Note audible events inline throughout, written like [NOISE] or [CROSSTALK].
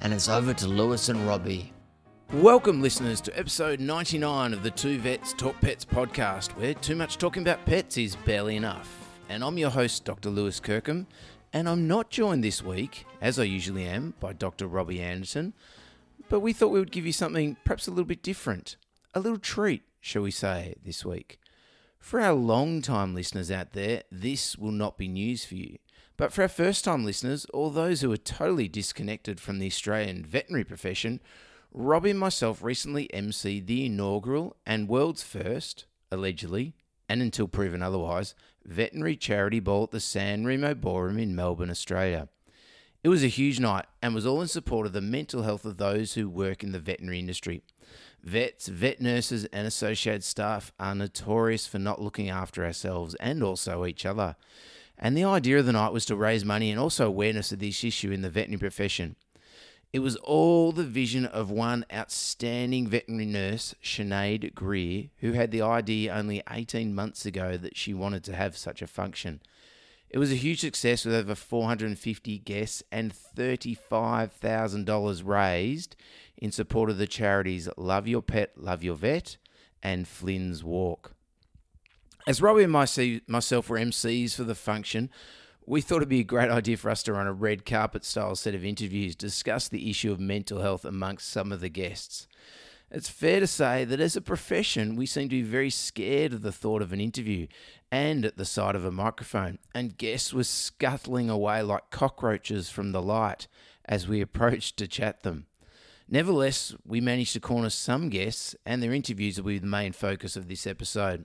and it's over to Lewis and Robbie. Welcome, listeners, to episode 99 of the Two Vets Talk Pets podcast, where too much talking about pets is barely enough. And I'm your host, Dr. Lewis Kirkham, and I'm not joined this week, as I usually am, by Dr. Robbie Anderton, but we thought we would give you something perhaps a little bit different, a little treat, shall we say, this week. For our long time listeners out there, this will not be news for you. But for our first time listeners, or those who are totally disconnected from the Australian veterinary profession, Robbie and myself recently emceed the inaugural and world's first, allegedly, and until proven otherwise, veterinary charity ball at the San Remo Ballroom in Melbourne, Australia. It was a huge night and was all in support of the mental health of those who work in the veterinary industry. Vets, vet nurses, and associated staff are notorious for not looking after ourselves and also each other. And the idea of the night was to raise money and also awareness of this issue in the veterinary profession. It was all the vision of one outstanding veterinary nurse, Sinead Greer, who had the idea only 18 months ago that she wanted to have such a function. It was a huge success with over 450 guests and $35,000 raised in support of the charities Love Your Pet, Love Your Vet and Flynn's Walk. As Robbie and myself were MCs for the function, we thought it'd be a great idea for us to run a red carpet style set of interviews to discuss the issue of mental health amongst some of the guests. It's fair to say that as a profession, we seem to be very scared of the thought of an interview and at the sight of a microphone, and guests were scuttling away like cockroaches from the light as we approached to chat them. Nevertheless, we managed to corner some guests, and their interviews will be the main focus of this episode.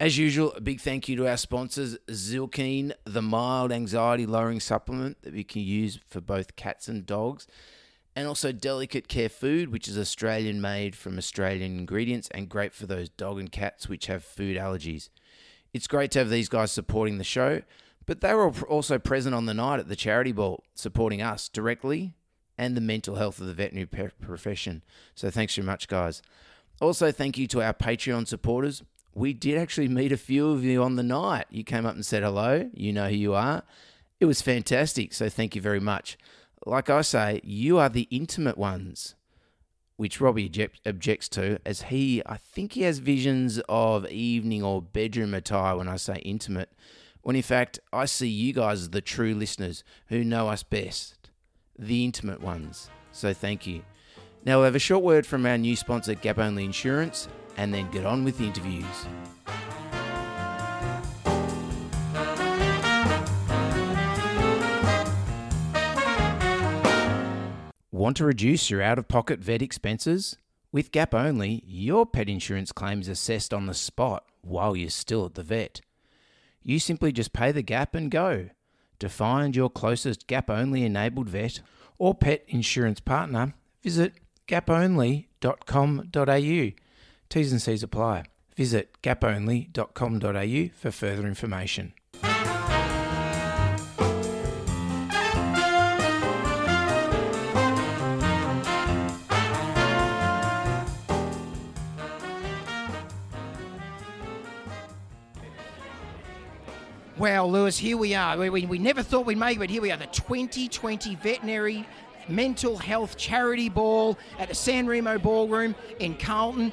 As usual, a big thank you to our sponsors, Zylkene, the mild anxiety lowering supplement that we can use for both cats and dogs, and also Delicate Care Food, which is Australian made from Australian ingredients and great for those dog and cats which have food allergies. It's great to have these guys supporting the show, but they were also present on the night at the charity ball, supporting us directly and the mental health of the veterinary profession. So thanks very much, guys. Also, thank you to our Patreon supporters. We did actually meet a few of you on the night. You came up and said hello. You know who you are. It was fantastic. So thank you very much. Like I say, you are the intimate ones, which Robbie objects to, as he, I think he has visions of evening or bedroom attire when I say intimate, when in fact, I see you guys as the true listeners who know us best the intimate ones. So thank you. Now we'll have a short word from our new sponsor, Gap Only Insurance, and then get on with the interviews. Want to reduce your out of pocket vet expenses? With Gap Only, your pet insurance claim is assessed on the spot while you're still at the vet. You simply just pay the gap and go. To find your closest Gap Only enabled vet or pet insurance partner, visit gaponly.com.au. T's and C's apply. Visit gaponly.com.au for further information. Well, Lewis, here we are. We, we, we never thought we'd make it, but here we are, the 2020 Veterinary Mental Health Charity Ball at the San Remo Ballroom in Carlton.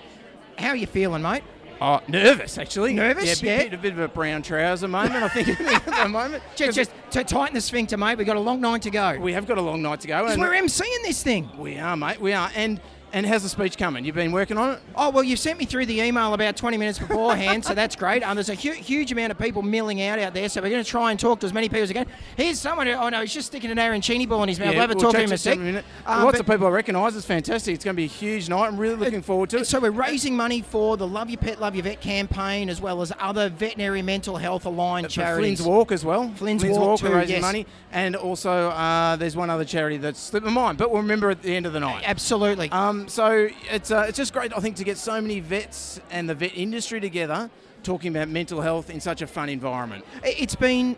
How are you feeling, mate? Oh, nervous actually. Nervous, yeah. yeah. A bit, a bit of a brown trouser moment, I think, at the moment. Just, just to tighten the sphincter, mate. We've got a long night to go. We have got a long night to go. Because we're emceeing this thing. We are, mate. We are. And And how's the speech coming? You've been working on it? Oh, well, you sent me through the email about 20 minutes beforehand, so that's great. Um, there's a hu- huge amount of people milling out out there, so we're going to try and talk to as many people as we can. Here's someone who, oh no, he's just sticking an arancini ball in his mouth. we'll have a we'll talk to him a sec. Um, Lots of people I recognise. It's fantastic. It's going to be a huge night. I'm really looking forward to it. So we're raising money for the Love Your Pet, Love Your Vet campaign, as well as other veterinary mental health aligned charities. Flynn's Walk as well. Flynn's Walk we're too, raising yes. money. And also, uh, there's one other charity that's slipped my mind, but we'll remember at the end of the night. Absolutely. Um, so it's uh, it's just great, I think, to get so many vets and the vet industry together talking about mental health in such a fun environment. It's been,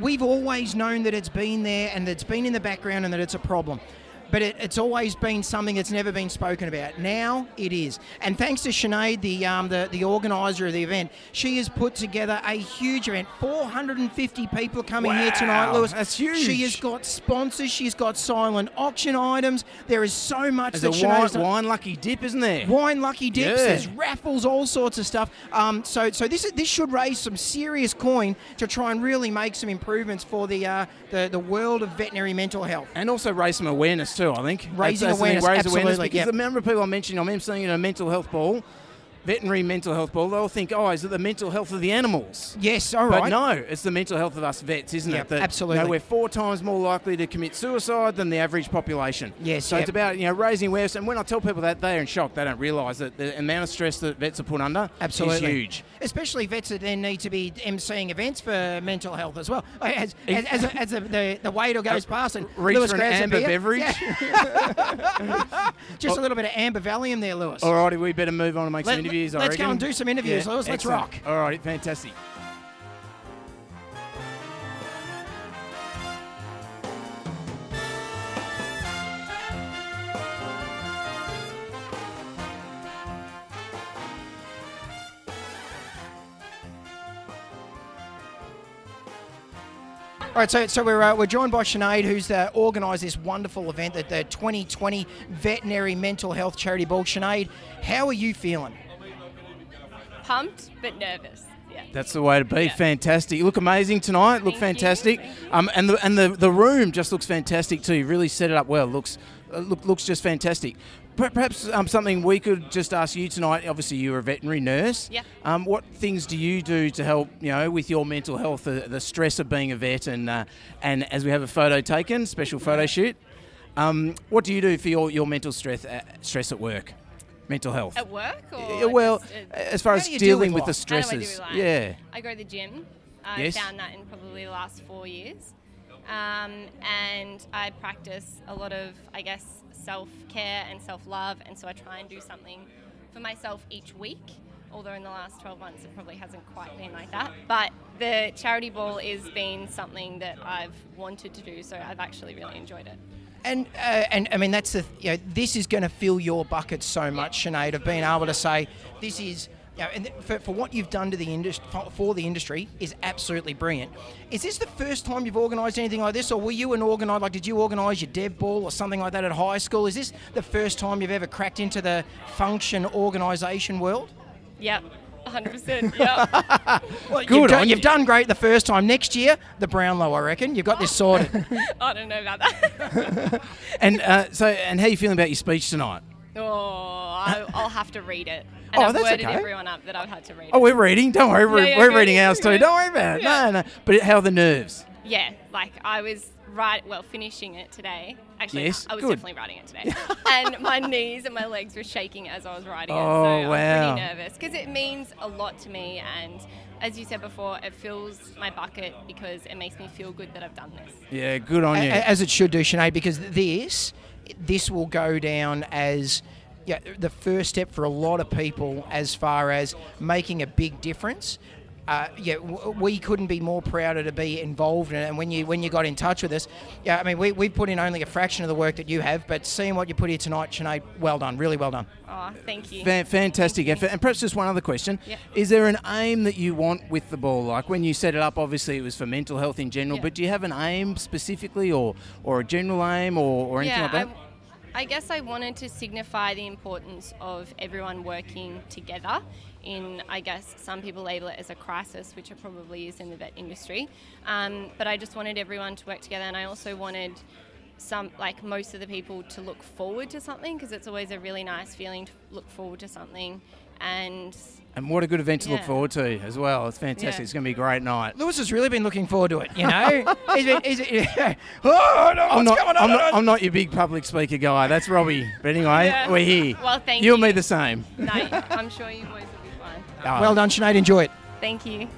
we've always known that it's been there and that it's been in the background and that it's a problem. But it, it's always been something that's never been spoken about. Now it is. And thanks to Sinead, the, um, the, the organiser of the event, she has put together a huge event. 450 people are coming here tonight, Lewis. that's huge. She has got sponsors, she's got silent auction items. There is so much There's that a wine, wine lucky dip, isn't there? Wine lucky dips, Yeah. there's raffles, all sorts of stuff. Um, so, so this is, this should raise some serious coin to try and really make some improvements for the uh, the, the world of veterinary mental health. And also raise some awareness too, I think. Raising That's- that's the thing, awareness, raise absolutely, awareness because yep. the number of people I'm mentioning, I'm emceeing in a mental health ball, veterinary mental health ball, they'll think, oh, is it the mental health of the animals? Yes, all right. But no, it's the mental health of us vets, isn't Yep, it? That, absolutely. You know, we're four times more likely to commit suicide than the average population. Yes, So yep. it's about you know raising awareness. And when I tell people that, they're in shock. They don't realise that the amount of stress that vets are put under Absolutely. is huge. Especially vets that then need to be emceeing events for mental health as well. Oh, as, as, as, as the, the, the waiter [LAUGHS] uh, goes past and Reach Lewis for an amber beverage. Yeah. [LAUGHS] [LAUGHS] Just a little bit of amber Valium there, Lewis. All righty, we better move on and make Let- some interviews. I let's go and do some interviews, Lewis. Let's excellent. rock. All right, fantastic. All right, so, so we're, uh, we're joined by Sinead, who's uh, organised this wonderful event at the 2020 Veterinary Mental Health Charity Ball. Sinead, how are you feeling? Pumped but nervous. Yeah. That's the way to be. Yeah. Fantastic. You look amazing tonight. Look Thank you. fantastic. You. Um, and the and the, the room just looks fantastic too. You really set it up well. Looks uh, look looks just fantastic. Perhaps um, something we could just ask you tonight. Obviously, you're a veterinary nurse. Yeah. Um, what things do you do to help you know with your mental health, the, the stress of being a vet, and uh, and as we have a photo taken, special photo shoot. Um, what do you do for your, your mental stress uh, stress at work, mental health? At work or well, just, uh, as far as dealing with with the do I stresses, yeah. I go to the gym. I Yes. found that in probably the last four years. Um, and I practice a lot of, I guess, self care and self love. And so I try and do something for myself each week. Although in the last 12 months it probably hasn't quite been like that. But the charity ball has been something that I've wanted to do, so I've actually really enjoyed it. And uh, and I mean that's the you know this is going to fill your bucket so much, Sinead, of being able to say this is. You know, and for, for what you've done to the industry for, for the industry is absolutely brilliant. Is this the first time you've organised anything like this, or were you an organiser? Like, did you organise your dev ball or something like that at high school? Is this the first time you've ever cracked into the function organisation world? Yep, 100%. Yep. [LAUGHS] Well, Good you've, on done, you. you've done great the first time. Next year, the Brownlow, I reckon. You've got this [LAUGHS] sorted. I don't know about that. [LAUGHS] And uh, so, and how are you feeling about your speech tonight? Oh, I, I'll have to read it. And Oh, I've that's worded okay. everyone up that I've had to read Oh, it. we're reading. Don't worry, we're, Yeah, yeah, we're good. reading ours too. Don't worry about it. Yeah. No, no. But how are the nerves? Yeah, like I was right, well, finishing it today. Actually, Yes, I was good. definitely writing it today. [LAUGHS] and my knees and my legs were shaking as I was writing it. Oh, So I'm wow. pretty nervous because it means a lot to me. And as you said before, it fills my bucket because it makes me feel good that I've done this. Yeah, good on you. As it should do, Sinead, because this this will go down as yeah, the first step for a lot of people as far as making a big difference. Uh, yeah, w- we couldn't be more prouder to be involved in it. And when you when you got in touch with us, yeah, I mean, we we put in only a fraction of the work that you have, but seeing what you put here tonight, Sinead, well done, really well done. Oh, thank you. Fan- fantastic effort. And perhaps just one other question. Yeah. Is there an aim that you want with the ball? Like when you set it up, obviously it was for mental health in general, Yeah. but do you have an aim specifically or, or a general aim or, or anything yeah, like that? I, I guess I wanted to signify the importance of everyone working together. In, I guess, some people label it as a crisis, which it probably is in the vet industry. Um, but I just wanted everyone to work together, and I also wanted some like most of the people to look forward to something because it's always a really nice feeling to look forward to something and And what a good event to look forward to as well. It's fantastic. Yeah. It's going to be a great night. Lewis has really been looking forward to it, you know? [LAUGHS] he's been, he's, [LAUGHS] oh, no, I'm not. I'm, not, I'm not your big public speaker guy. That's Robbie. But anyway, Yeah. we're here. Well, thank you. and you. me the same. no, I'm sure you boys will be fine. Oh, well done, Sinead. Enjoy it. Thank you.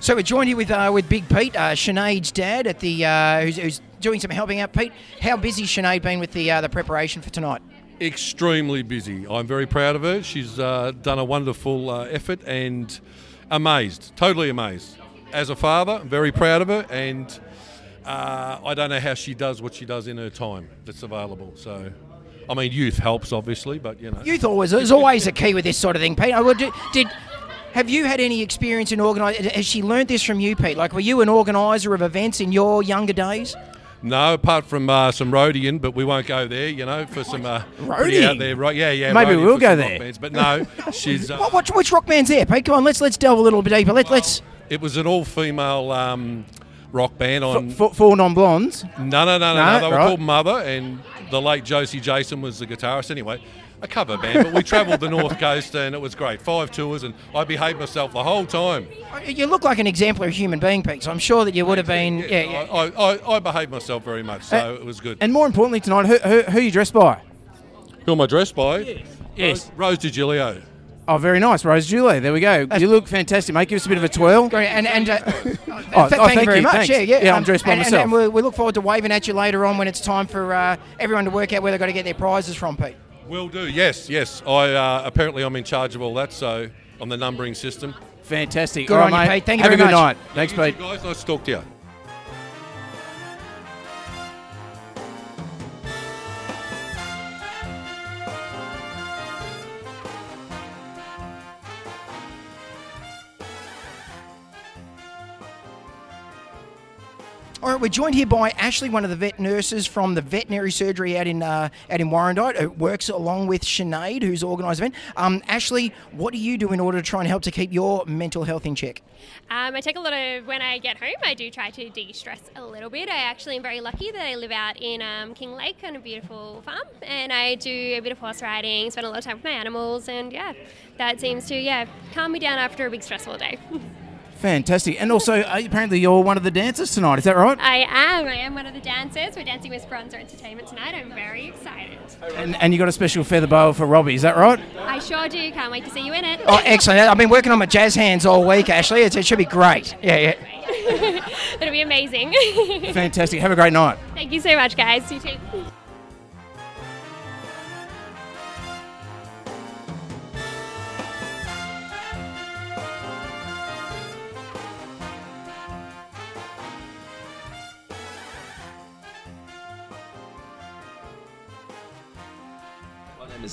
So we're joined here with uh, with Big Pete, uh, Sinead's dad, at the uh, who's, who's doing some helping out. Pete, how busy Sinead been with the uh, the preparation for tonight? Extremely busy. I'm very proud of her. She's uh, done a wonderful uh, effort and amazed, totally amazed. As a father, I'm very proud of her, and uh, I don't know how she does what she does in her time that's available. So, I mean, youth helps obviously, but you know, Youth always is always a key with this sort of thing, Pete. Did have you had any experience in organising? Has she learnt this from you, Pete? Like, were you an organiser of events in your younger days? No, apart from uh, some roadieing, but we won't go there. You know, for some uh, pretty out there, right? Yeah, yeah. Maybe we'll go there. bands, but no, [LAUGHS] she's. Uh, What, what, which rock band's there, Pete? Come on, let's let's delve a little bit deeper. Let, let's. It was an all-female um, rock band on. F- four non blondes. No, no, no, no, No, no. They were right. called Mother, and the late Josie Jason was the guitarist. Anyway, a cover band, but we travelled the North Coast, and it was great. Five tours, and I behaved myself the whole time. You look like an exemplary human being, Pete. So I'm sure that you would have been. Yeah, yeah. I, I, I behaved myself very much, so it was good. And more importantly tonight, who, who, who are you dressed by? Who am I dressed by? Yes. Rose, Rose DiGilio. Oh, very nice. Rose Julie. There we go. You look fantastic, mate. Give us a bit of a twirl. Great, and and uh, [LAUGHS] Oh, th- oh, thank, you very you, much. thanks. Yeah, yeah. Yeah, I'm Um, dressed by and, and- myself. And we, we look forward to waving at you later on when it's time for uh, everyone to work out where they've got to get their prizes from, Pete. Will do. Yes, yes. I uh, apparently I'm in charge of all that, so on the numbering system. Fantastic. Good All on right, you, mate. Pete. Thank you Have very a good much. night. Thanks, You Pete. guys, nice to talk to you. All right, we're joined here by Ashley, one of the vet nurses from the veterinary surgery out in uh, out in Warrandyte, who works along with Sinead, who's organised the event. Um, Ashley, what do you do in order to try and help to keep your mental health in check? Um, I take a lot of when I get home. I do try to de-stress a little bit. I actually am very lucky that I live out in um, Kinglake on a beautiful farm, and I do a bit of horse riding, spend a lot of time with my animals, and yeah, that seems to yeah calm me down after a big stressful day. [LAUGHS] Fantastic. And also, uh, apparently, you're one of the dancers tonight. Is that right? I am. I am one of the dancers. We're dancing with Bronzer Entertainment tonight. I'm very excited. And, and you got a special feather boa for Robbie. Is that right? I sure do. Can't wait to see you in it. Oh, excellent! I've been working on my jazz hands all week, Ashley. It's, it should be great. Yeah, yeah. [LAUGHS] It'll be amazing. [LAUGHS] Fantastic. Have a great night. Thank you so much, guys. You too.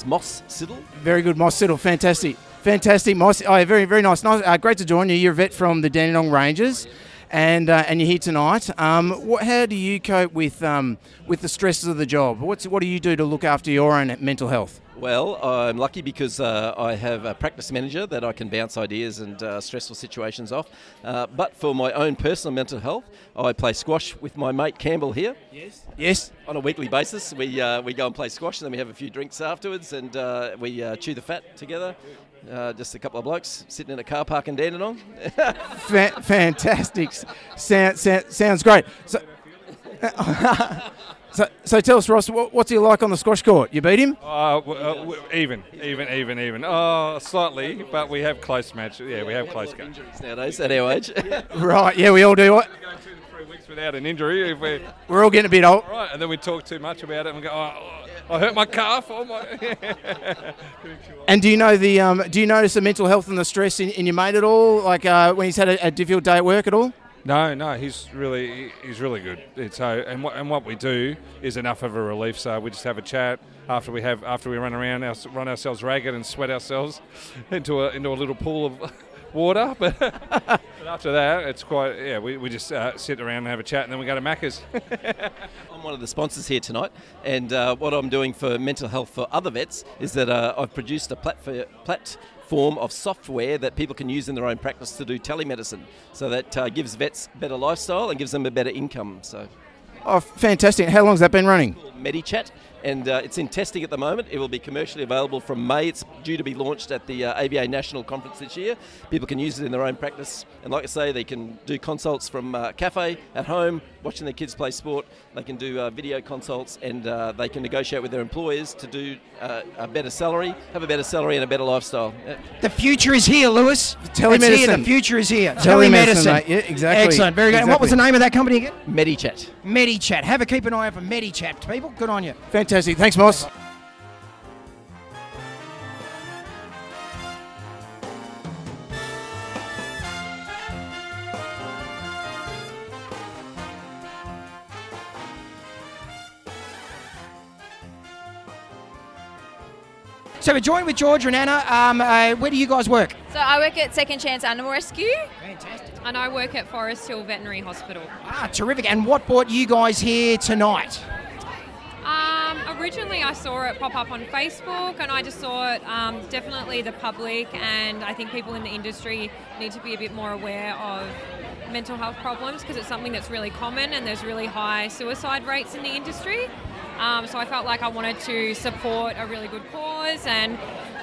Moss Siddle. Very good, Moss Siddle. Fantastic. Fantastic, Moss. Oh, yeah, very, very nice. nice uh, great to join you. You're a vet from the Dandenong Ranges. And, uh, and you're here tonight. Um, what, how do you cope with um, with the stresses of the job? What's, what do you do to look after your own mental health? Well, I'm lucky because uh, I have a practice manager that I can bounce ideas and uh, stressful situations off. Uh, but for my own personal mental health, I play squash with my mate Campbell here Yes. Yes. On a weekly basis. We, uh, we go and play squash, and then we have a few drinks afterwards, and uh, we uh, chew the fat together. Uh, just a couple of blokes sitting in a car park in Dandenong. [LAUGHS] Fa- fantastic. Sound, sound, sounds great. So, [LAUGHS] so, so tell us, Ross, what, what's he like on the squash court? You beat him? Uh, w- uh, w- even, even, even, even. Oh, slightly, but we have close match. Yeah, we have close games. nowadays at our age. [LAUGHS] Right, yeah, we all do. What? Go two to three weeks without an injury. If we're, We're all getting a bit old. right, and then we talk too much about it and we go, oh, I hurt my calf. Oh my. [LAUGHS] And do you know the? Um, do you notice the mental health and the stress in, in your mate at all? Like uh, when he's had a, a difficult day at work at all? no, no, he's really, he's really good. It's, so, and what, and what we do is enough of a relief. So we just have a chat. after we have after we run around, our, run ourselves ragged and sweat ourselves [LAUGHS] into a into a little pool of water. [LAUGHS] But, but after that, it's quite yeah. We, we just uh, sit around and have a chat, and then we go to Macca's. [LAUGHS] I'm one of the sponsors here tonight, and uh, what I'm doing for mental health for other vets is that uh, I've produced a platform. Platform of software that people can use in their own practice to do telemedicine, so that uh, gives vets better lifestyle and gives them a better income. So, Oh, fantastic. How long's that been running? MediChat, and uh, it's in testing at the moment. It will be commercially available from May. It's due to be launched at the uh, AVA National Conference this year. People can use it in their own practice, and like I say, they can do consults from uh, cafe at home, watching their kids play sport. They can do uh, video consults, and uh, they can negotiate with their employers to do uh, a better salary, have a better salary, and a better lifestyle. The future is here, Lewis. Telemedicine. It's here. The future is here. Telemedicine, mate. Yeah, exactly. Excellent. Very good. And what was the name of that company again? MediChat. MediChat. Have a keep an eye out for MediChat, people. Good on you. Fantastic. Thanks, Moss. So we're joined with Georgia and Anna. Um, uh, where do you guys work? So I work at Second Chance Animal Rescue. Fantastic. And I work at Forest Hill Veterinary Hospital. Ah, terrific. And what brought you guys here tonight? Originally, I saw it pop up on Facebook, and I just thought um, definitely the public and I think people in the industry need to be a bit more aware of mental health problems because it's something that's really common and there's really high suicide rates in the industry. Um, so I felt like I wanted to support a really good cause, and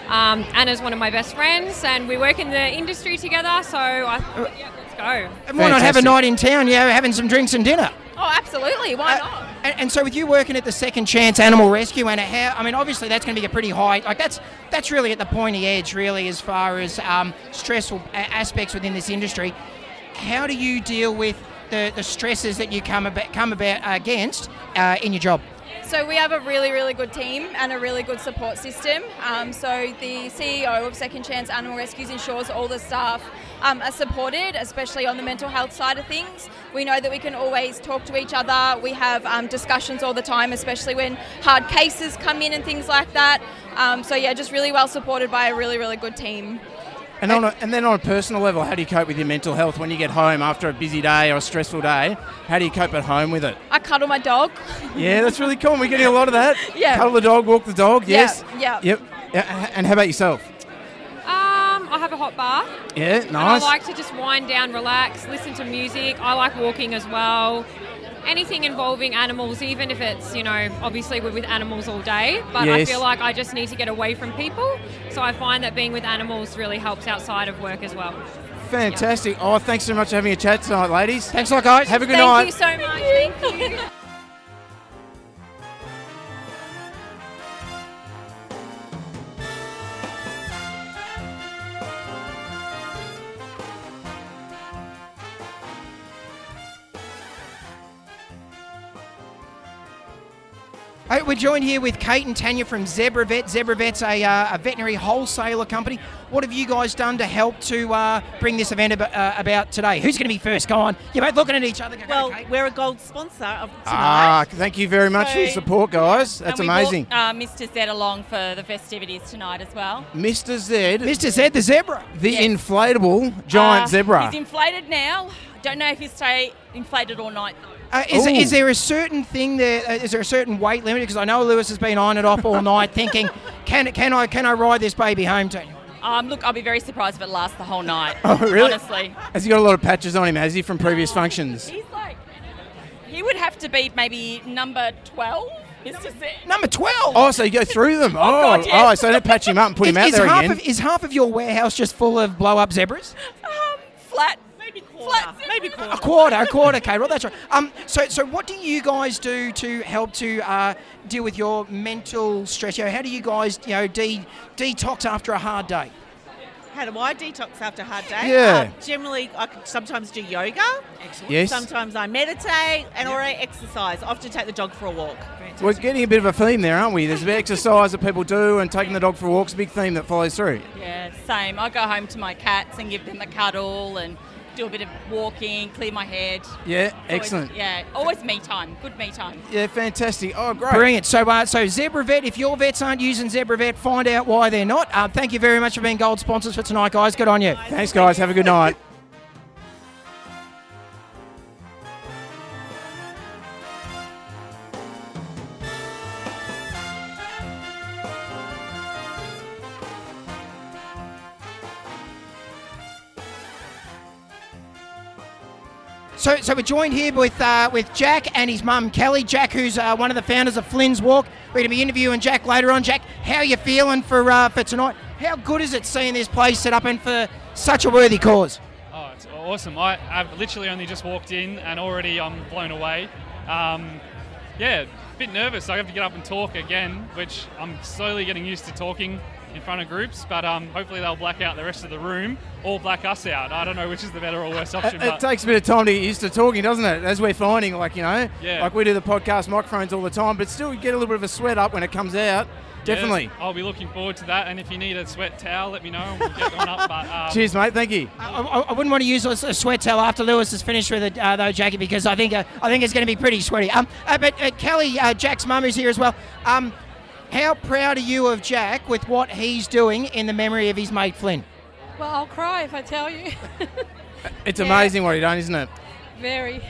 um, Anna's one of my best friends, and we work in the industry together. So I thought, yeah, let's go. And why not have a night in town, Yeah, having some drinks and dinner? Oh, absolutely. Why Uh, not? And, and so with you working at the Second Chance Animal Rescue, Anna, how, I mean, obviously that's going to be a pretty high, like that's that's really at the pointy edge, really, as far as um, stressful aspects within this industry. How do you deal with the, the stresses that you come about, come about against uh, in your job? So we have a really, really good team and a really good support system. Um, so the CEO of Second Chance Animal Rescues ensures all the staff um, are supported, especially on the mental health side of things. We know that we can always talk to each other. We have um, discussions all the time, especially when hard cases come in and things like that. Um, so yeah, just really well supported by a really, really good team. And, on a, and then on a personal level, how do you cope with your mental health when you get home after a busy day or a stressful day? How do you cope at home with it? I cuddle my dog. Yeah, that's really cool. We're getting a lot of that. [LAUGHS] Yeah. Cuddle the dog, walk the dog. Yes. yeah. Yep. Yeah, And how about yourself? I have a hot bath. Yeah, And nice. I like to just wind down, relax, listen to music. I like walking as well. Anything involving animals, even if it's, you know, obviously we're with animals all day, but I feel like I just need to get away from people. So I find that being with animals really helps outside of work as well. Fantastic. Oh, thanks so much for having a chat tonight, ladies. Thanks a lot, guys. Have a good Thank night. Thank you so much. Thank you. Uh, we're joined here with Kate and Tanya from Zebra Vet. Zebra Vet's a, uh, a veterinary wholesaler company. What have you guys done to help to uh, bring this event ab- uh, about today? Who's going to be first? Go on. You're both looking at each other. Go, Well, Kate. we're a gold sponsor of tonight. Ah, thank you very much for your support, guys. That's and we amazing. Brought, uh, Mr. Z along for the festivities tonight as well. Mr. Z, Mr. Zed, the zebra. the Yes. inflatable giant Uh, zebra. He's inflated now. Don't know if he'll stay inflated all night. Uh, is, is there a certain thing there? Uh, is there a certain weight limit? Because I know Lewis has been on and off all night, thinking, [LAUGHS] can can I can I ride this baby home, Tanya? Um, look, I'll be very surprised if it lasts the whole night. [LAUGHS] Oh, really? Honestly, Has he got a lot of patches on him, has he, from previous functions? he's like, he would have to be maybe number twelve. Mr. Z. Number twelve. Oh, so you go through them. [LAUGHS] Oh, God, yes. oh, so don't patch him up and put him out is there half again. Of, is half of your warehouse just full of blow up zebras? Um, flat, maybe quarter, maybe quarter. A quarter, a quarter, okay, well that's right. Um, so, so what do you guys do to help to uh, deal with your mental stress? You know, how do you guys, you know, de- detox after a hard day? How do I detox after a hard day? Yeah. Uh, generally, I sometimes do yoga. Yes. Sometimes I meditate and or I exercise. I often take the dog for a walk. We're getting a bit of a theme there, aren't we? There's a bit of exercise that people do, and taking the dog for a walk's a big theme that follows through. Yeah, same. I go home to my cats and give them a cuddle and do a bit of walking, clear my head. Yeah, always- excellent. yeah, always me time. Good me time. Yeah, fantastic. Oh, great. Brilliant. So, uh, so Zebra Vet, if your vets aren't using Zebra Vet, find out why they're not. Uh, thank you very much for being gold sponsors for tonight, guys. Good on you. Thanks, guys. Have a good night. So, so we're joined here with uh, with Jack and his mum Kelly. Jack, who's uh, one of the founders of Flynn's Walk. We're going to be interviewing Jack later on. Jack, how you feeling for uh, for tonight? How good is it seeing this place set up and for such a worthy cause? Oh, it's awesome. I, I've literally only just walked in and already I'm blown away. Um, yeah, a bit nervous. I have to get up and talk again, which I'm slowly getting used to talking in front of groups, but um, hopefully they'll black out the rest of the room or black us out. I don't know which is the better or worse option. It, it but takes a bit of time to get used to talking, doesn't it? As we're finding, like, you know, Yeah. like we do the podcast microphones all the time, but still you get a little bit of a sweat up when it comes out. Definitely. yeah, I'll be looking forward to that. And if you need a sweat towel, let me know and we'll get one up. But, um, Cheers, mate. Thank you. I, I, I wouldn't want to use a, a sweat towel after Lewis is finished with it, uh, though, Jackie, because I think uh, I think it's going to be pretty sweaty. Um, uh, but uh, Kelly, uh, Jack's mum is here as well. Um, how proud are you of Jack with what he's doing in the memory of his mate Flynn? Well, I'll cry if I tell you. [LAUGHS] It's Yeah. amazing what he done, isn't it? very,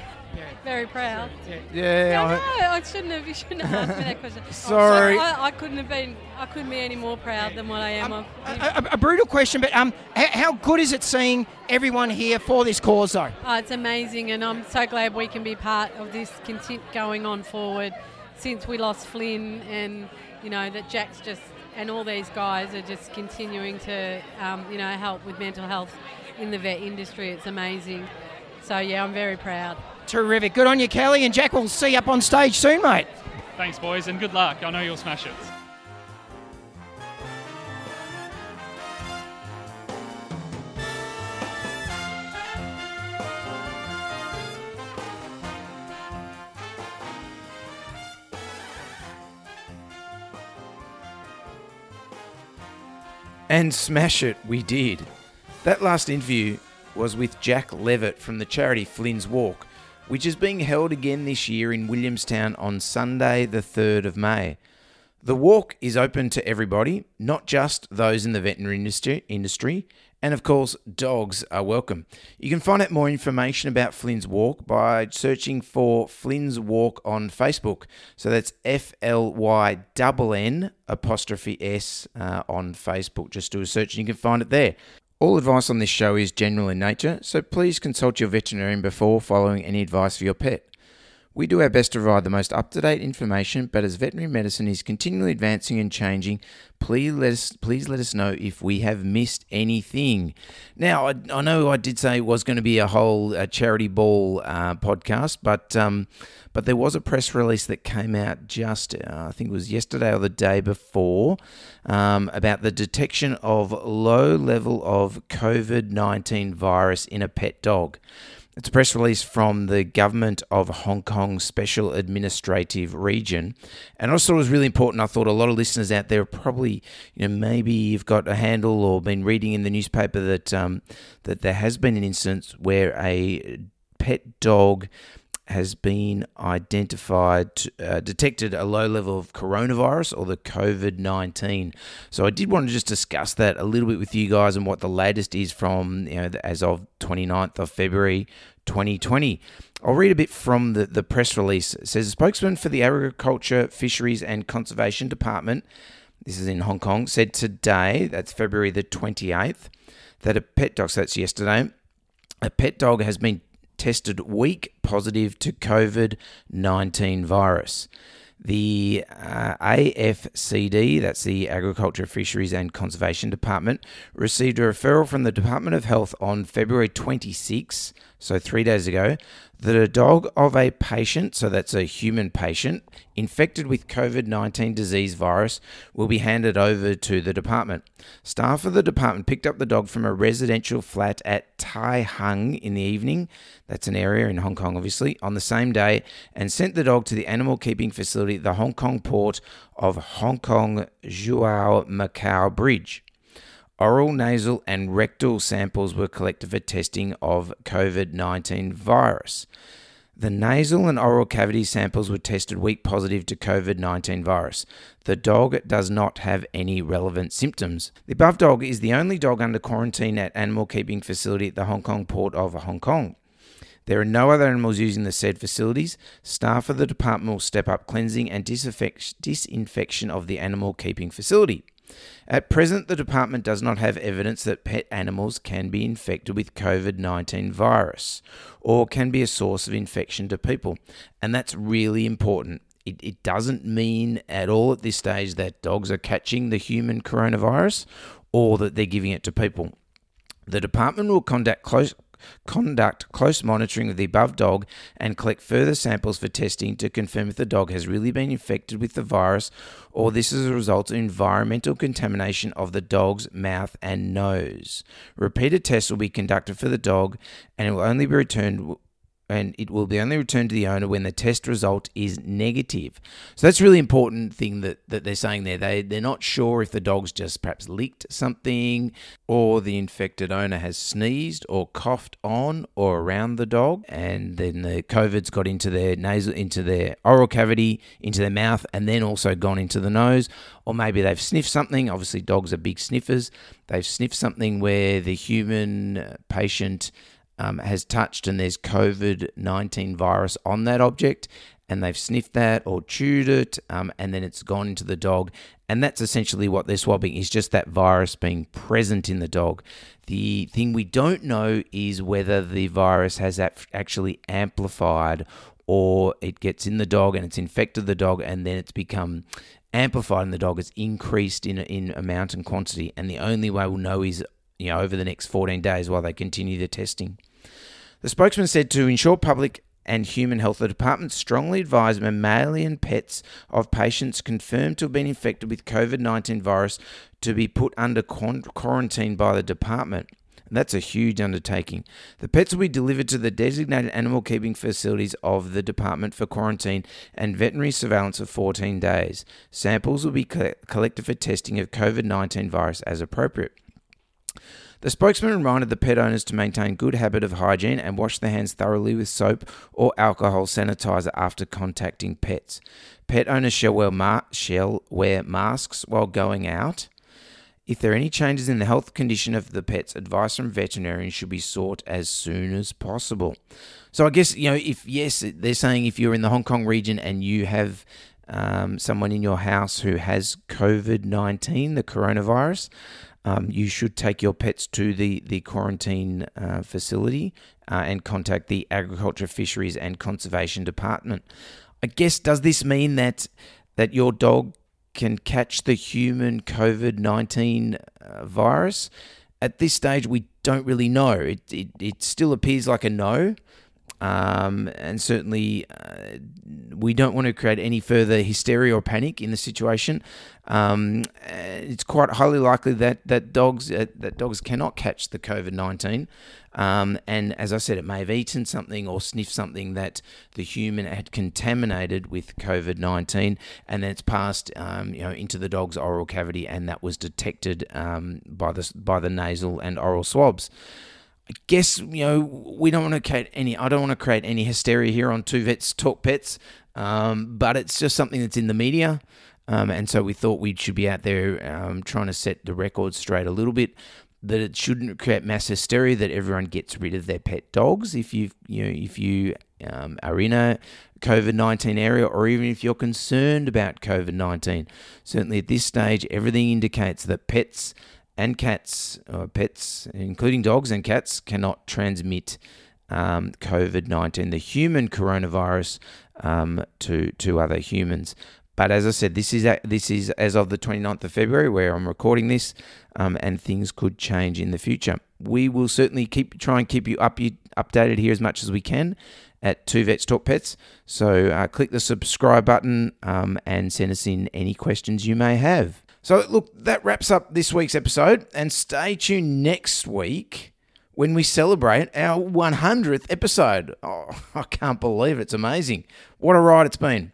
very proud. Yeah. No, I- no, I shouldn't have. You shouldn't have asked me that question. [LAUGHS] Oh, Sorry. I, I couldn't have been. I couldn't be any more proud than what I am. of A, a, a brutal question, but um, how, how good is it seeing everyone here for this cause, though? Oh, it's amazing, and I'm so glad we can be part of this conti- going on forward. Since we lost Flynn, and you know that Jack's just and all these guys are just continuing to um, you know help with mental health in the vet industry. It's amazing. So yeah, I'm very proud. Terrific. Good on you, Kelly, and Jack. We'll see you up on stage soon, mate. thanks, boys, and good luck. I know you'll smash it. And smash it, we did. That last interview was with Jack Levitt from the charity Flynn's Walk, which is being held again this year in Williamstown on Sunday, the 3rd of May. The walk is open to everybody, not just those in the veterinary industry, industry, and of course, dogs are welcome. You can find out more information about Flynn's Walk by searching for Flynn's Walk on Facebook. So that's F L Y N N apostrophe S uh, on Facebook. Just do a search and you can find it there. All advice on this show is general in nature, so please consult your veterinarian before following any advice for your pet. We do our best to provide the most up to date information, but as veterinary medicine is continually advancing and changing, please let us please let us know if we have missed anything. Now, I, I know I did say it was going to be a whole charity ball uh, podcast, but um, but there was a press release that came out just uh, I think it was yesterday or the day before um, about the detection of low level of COVID nineteen virus in a pet dog. It's a press release from the government of Hong Kong Special Administrative Region. And I just thought it was really important. I thought a lot of listeners out there probably, you know, maybe you've got a handle or been reading in the newspaper that um, that there has been an instance where a pet dog has been identified, uh, detected a low level of coronavirus or the COVID 19. So I did want to just discuss that a little bit with you guys and what the latest is from, you know, as of 29th of February 2020. I'll read a bit from the, the press release. It says a spokesman for the Agriculture, Fisheries and Conservation Department, this is in Hong Kong, said today, that's February the 28th, that a pet dog, so that's yesterday, a pet dog has been tested weak positive to COVID 19 virus. The uh, AFCD, that's the Agriculture, Fisheries and Conservation Department, received a referral from the Department of Health on February 26, so three days ago, that a dog of a patient, so that's a human patient, infected with COVID 19 disease virus will be handed over to the department. Staff of the department picked up the dog from a residential flat at Tai Hang in the evening, that's an area in Hong Kong, obviously, on the same day, and sent the dog to the animal keeping facility at the Hong Kong port of Hong Kong Zhuhai Macau Bridge. Oral, nasal, and rectal samples were collected for testing of COVID 19 virus. The nasal and oral cavity samples were tested weak positive to COVID 19 virus. The dog does not have any relevant symptoms. The above dog is the only dog under quarantine at animal keeping facility at the Hong Kong port of Hong Kong. There are no other animals using the said facilities. Staff of the department will step up cleansing and disinfection of the animal keeping facility. At present, the department does not have evidence that pet animals can be infected with COVID 19 virus or can be a source of infection to people. And that's really important. It, it doesn't mean at all at this stage that dogs are catching the human coronavirus or that they're giving it to people. The department will conduct close conduct close monitoring of the above dog and collect further samples for testing to confirm if the dog has really been infected with the virus or this is a result of environmental contamination of the dog's mouth and nose. Repeated tests will be conducted for the dog and it will only be returned and it will be only returned to the owner when the test result is negative. So that's a really important thing that, that they're saying there. They they're not sure if the dog's just perhaps leaked something or the infected owner has sneezed or coughed on or around the dog and then the COVID's got into their nasal into their oral cavity, into their mouth, and then also gone into the nose. Or maybe they've sniffed something. Obviously dogs are big sniffers. They've sniffed something where the human patient um, has touched and there's COVID 19 virus on that object and they've sniffed that or chewed it um, and then it's gone into the dog. And that's essentially what they're swabbing is just that virus being present in the dog. The thing we don't know is whether the virus has actually amplified or it gets in the dog and it's infected the dog and then it's become amplified in the dog. It's increased in, in amount and quantity. And the only way we'll know is you know, over the next 14 days while they continue the testing. The spokesman said to ensure public and human health, the department strongly advised mammalian pets of patients confirmed to have been infected with COVID 19 virus to be put under quarantine by the department. That's a huge undertaking. The pets will be delivered to the designated animal keeping facilities of the department for quarantine and veterinary surveillance for 14 days. Samples will be collected for testing of COVID 19 virus as appropriate. The spokesman reminded the pet owners to maintain good habit of hygiene and wash their hands thoroughly with soap or alcohol sanitizer after contacting pets. Pet owners shall wear, ma- shall wear masks while going out. If there are any changes in the health condition of the pets, advice from veterinarians should be sought as soon as possible. So I guess you know if yes, they're saying if you're in the Hong Kong region and you have um, someone in your house who has COVID nineteen, the coronavirus, um, you should take your pets to the, the quarantine uh, facility uh, and contact the Agriculture, Fisheries and Conservation Department. I guess, does this mean that, that your dog can catch the human COVID 19 uh, virus? At this stage, we don't really know. It, it, it still appears like a no. Um, and certainly, uh, we don't want to create any further hysteria or panic in the situation. Um, it's quite highly likely that that dogs uh, that dogs cannot catch the COVID nineteen. Um, and as I said, it may have eaten something or sniffed something that the human had contaminated with COVID nineteen, and then it's passed, um, you know, into the dog's oral cavity, and that was detected um, by the by the nasal and oral swabs. I guess you know we don't want to create any. I don't want to create any hysteria here on Two Vets Talk Pets, um, but it's just something that's in the media, um, and so we thought we should be out there um, trying to set the record straight a little bit. That it shouldn't create mass hysteria. That everyone gets rid of their pet dogs if you you know if you um, are in a COVID nineteen area, or even if you're concerned about COVID nineteen. Certainly at this stage, everything indicates that pets and cats, or pets, including dogs and cats, cannot transmit um, COVID 19, the human coronavirus, um, to, to other humans. But as I said, this is this is as of the 29th of February, where I'm recording this, um, and things could change in the future. We will certainly keep try and keep you up you updated here as much as we can at Two Vets Talk Pets. So uh, click the subscribe button um, and send us in any questions you may have. So, look, that wraps up this week's episode, and stay tuned next week when we celebrate our 100th episode. Oh, [LAUGHS] I can't believe it. It's amazing. What a ride it's been.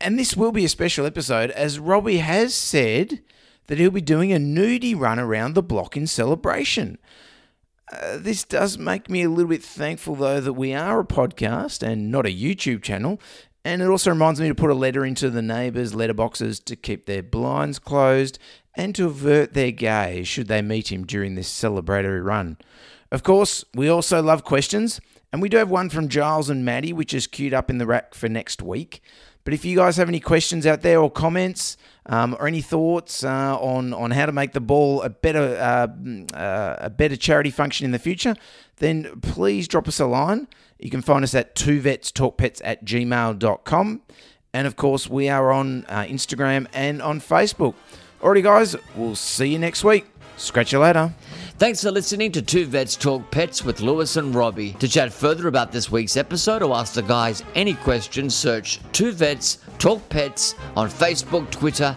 And this will be a special episode, as Robbie has said that he'll be doing a nudie run around the block in celebration. Uh, this does make me a little bit thankful, though, that we are a podcast and not a YouTube channel. And it also reminds me to put a letter into the neighbours' letterboxes to keep their blinds closed and to avert their gaze should they meet him during this celebratory run. Of course, we also love questions, and we do have one from Giles and Maddie, which is queued up in the rack for next week. But if you guys have any questions out there or comments um, or any thoughts uh, on on how to make the ball a better uh, uh, a better charity function in the future, then please drop us a line. You can find us at two vets talk pets at gmail.com. And of course, we are on uh, Instagram and on Facebook. Alrighty, guys, we'll see you next week. Scratch you later. Thanks for listening to Two Vets Talk Pets with Lewis and Robbie. To chat further about this week's episode or ask the guys any questions, search Two Vets Talk Pets on Facebook, Twitter,